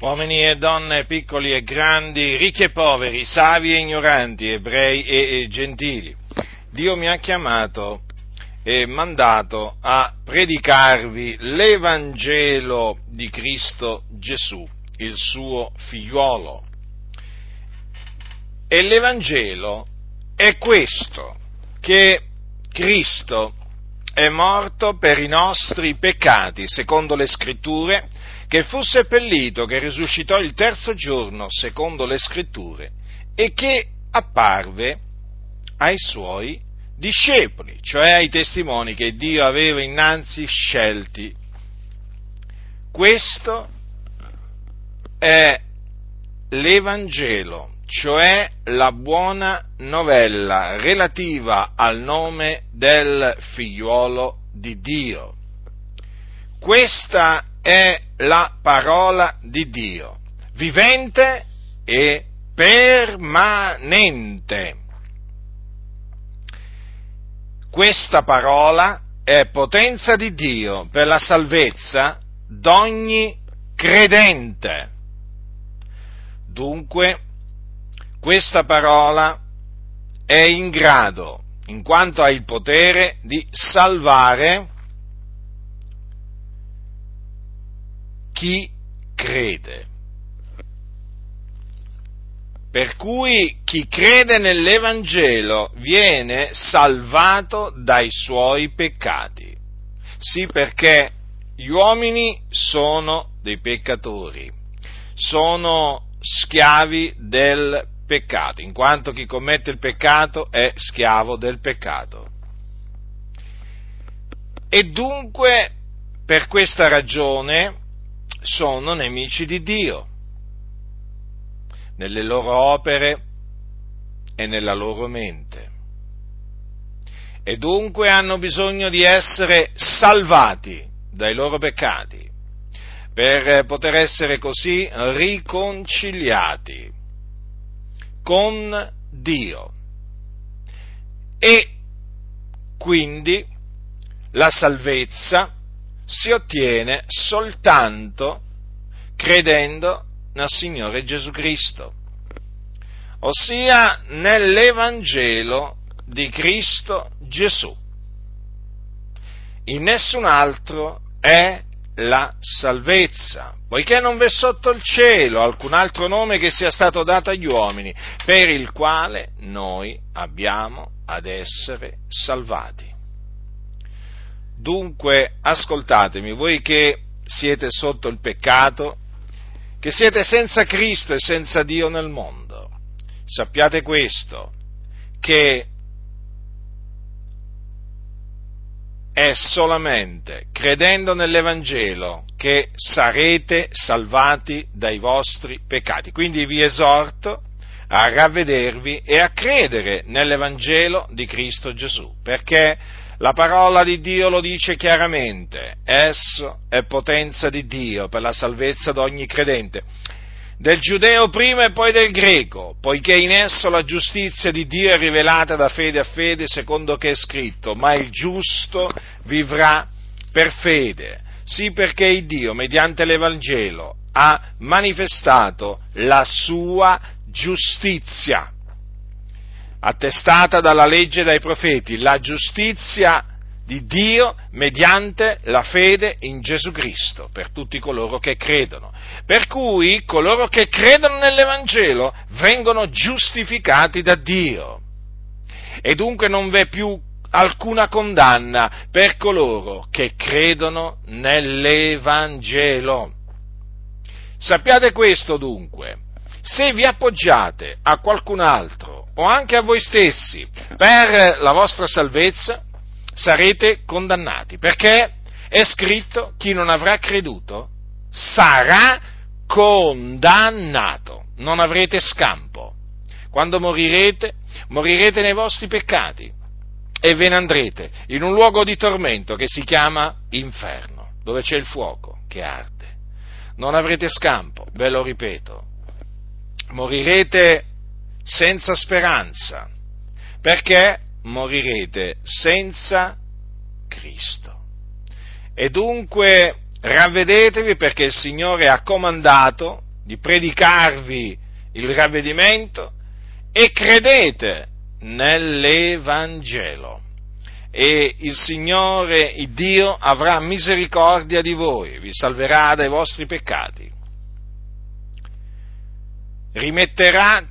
uomini e donne, piccoli e grandi, ricchi e poveri, savi e ignoranti, ebrei e, gentili. Dio mi ha chiamato e mandato a predicarvi l'Evangelo di Cristo Gesù, il suo figliuolo. E l'Evangelo è questo, che Cristo è morto per i nostri peccati, secondo le scritture, che fu seppellito, che risuscitò il terzo giorno, secondo le scritture, e che apparve ai suoi discepoli, cioè ai testimoni che Dio aveva innanzi scelti. Questo è l'Evangelo, cioè la buona novella relativa al nome del figliuolo di Dio. Questa è la parola di Dio, vivente e permanente. Questa parola è potenza di Dio per la salvezza d'ogni credente. Dunque, questa parola è in grado, in quanto ha il potere di salvare chi crede. Per cui chi crede nell'Evangelo viene salvato dai suoi peccati. Sì, perché gli uomini sono dei peccatori, sono schiavi del peccato, in quanto chi commette il peccato è schiavo del peccato. E dunque, per questa ragione, sono nemici di Dio, nelle loro opere e nella loro mente. E dunque hanno bisogno di essere salvati dai loro peccati, per poter essere così riconciliati con Dio. E quindi la salvezza si ottiene soltanto credendo nel Signore Gesù Cristo, ossia nell'Evangelo di Cristo Gesù. In nessun altro è la salvezza, poiché non v'è sotto il cielo alcun altro nome che sia stato dato agli uomini, per il quale noi abbiamo ad essere salvati. Dunque, ascoltatemi, voi che siete sotto il peccato, che siete senza Cristo e senza Dio nel mondo, sappiate questo, che è solamente credendo nell'Evangelo che sarete salvati dai vostri peccati. Quindi vi esorto a ravvedervi e a credere nell'Evangelo di Cristo Gesù, perché la parola di Dio lo dice chiaramente, esso è potenza di Dio per la salvezza di ogni credente, del giudeo prima e poi del greco, poiché in esso la giustizia di Dio è rivelata da fede a fede, secondo che è scritto, ma il giusto vivrà per fede. Sì, perché il Dio, mediante l'Evangelo, ha manifestato la sua giustizia attestata dalla legge e dai profeti, la giustizia di Dio mediante la fede in Gesù Cristo per tutti coloro che credono. Per cui coloro che credono nell'Evangelo vengono giustificati da Dio. E dunque non v'è più alcuna condanna per coloro che credono nell'Evangelo. Sappiate questo dunque, se vi appoggiate a qualcun altro o anche a voi stessi per la vostra salvezza, sarete condannati, perché è scritto chi non avrà creduto sarà condannato, non avrete scampo. Quando morirete, morirete nei vostri peccati e ve ne andrete in un luogo di tormento che si chiama inferno, dove c'è il fuoco che arde. Non avrete scampo, ve lo ripeto, morirete senza speranza, perché morirete senza Cristo. E dunque ravvedetevi perché il Signore ha comandato di predicarvi il ravvedimento e credete nell'Evangelo e il Signore, il Dio, avrà misericordia di voi, vi salverà dai vostri peccati, rimetterà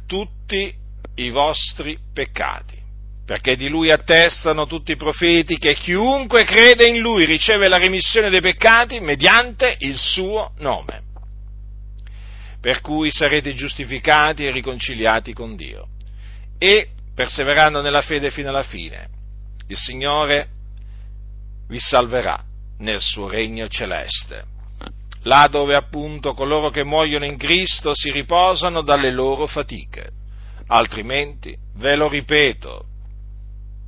tutti i vostri peccati, perché di Lui attestano tutti i profeti che chiunque crede in Lui riceve la remissione dei peccati mediante il suo nome, per cui sarete giustificati e riconciliati con Dio. E perseverando nella fede fino alla fine, il Signore vi salverà nel suo regno celeste, là dove appunto coloro che muoiono in Cristo si riposano dalle loro fatiche, altrimenti, ve lo ripeto,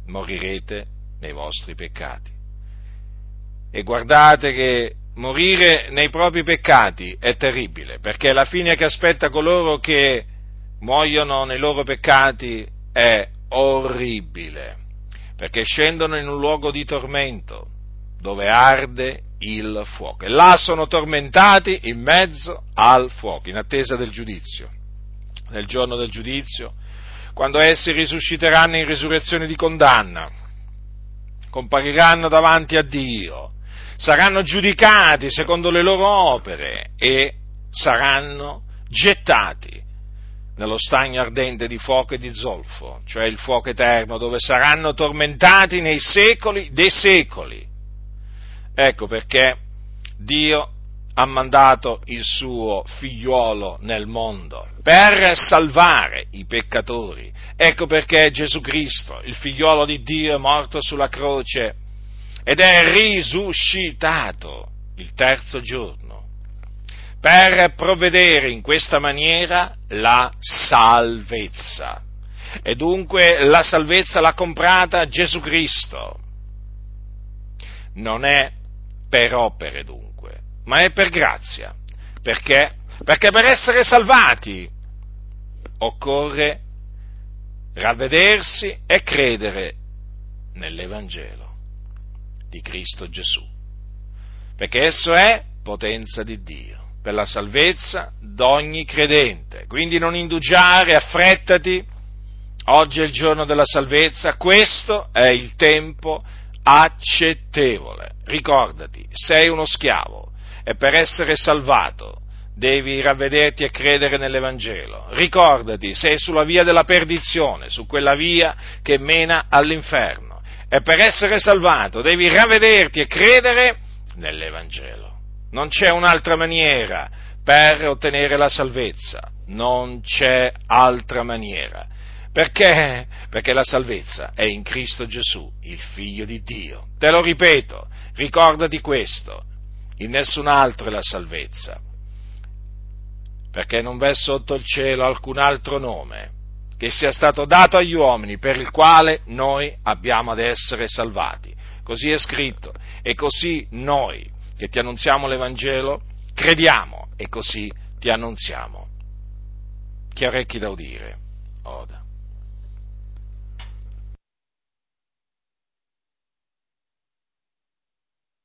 morirete nei vostri peccati. E guardate che morire nei propri peccati è terribile, perché la fine che aspetta coloro che muoiono nei loro peccati è orribile perché scendono in un luogo di tormento, dove arde il fuoco. E là sono tormentati in mezzo al fuoco, in attesa del giudizio. Nel giorno del giudizio, quando essi risusciteranno in risurrezione di condanna, compariranno davanti a Dio, saranno giudicati secondo le loro opere e saranno gettati nello stagno ardente di fuoco e di zolfo, cioè il fuoco eterno, dove saranno tormentati nei secoli dei secoli. Ecco perché Dio ha mandato il suo figliuolo nel mondo per salvare i peccatori. Ecco perché Gesù Cristo, il figliuolo di Dio, è morto sulla croce ed è risuscitato il terzo giorno per provvedere in questa maniera la salvezza. E dunque la salvezza l'ha comprata Gesù Cristo. Non è per opere dunque, ma è per grazia. Perché? Perché per essere salvati occorre ravvedersi e credere nell'Evangelo di Cristo Gesù. Perché esso è potenza di Dio per la salvezza d'ogni credente. Quindi non indugiare, affrettati, oggi è il giorno della salvezza, questo è il tempo accettevole. Ricordati, sei uno schiavo e per essere salvato devi ravvederti e credere nell'Evangelo. Ricordati, sei sulla via della perdizione, su quella via che mena all'inferno. E per essere salvato devi ravvederti e credere nell'Evangelo. Non c'è un'altra maniera per ottenere la salvezza, non c'è altra maniera. Perché? Perché la salvezza è in Cristo Gesù, il Figlio di Dio. Te lo ripeto, ricordati questo, in nessun altro è la salvezza. Perché non v'è sotto il cielo alcun altro nome che sia stato dato agli uomini per il quale noi abbiamo ad essere salvati. Così è scritto e così noi che ti annunziamo l'Evangelo, crediamo e così ti annunziamo. Chi ha orecchi da udire, oda.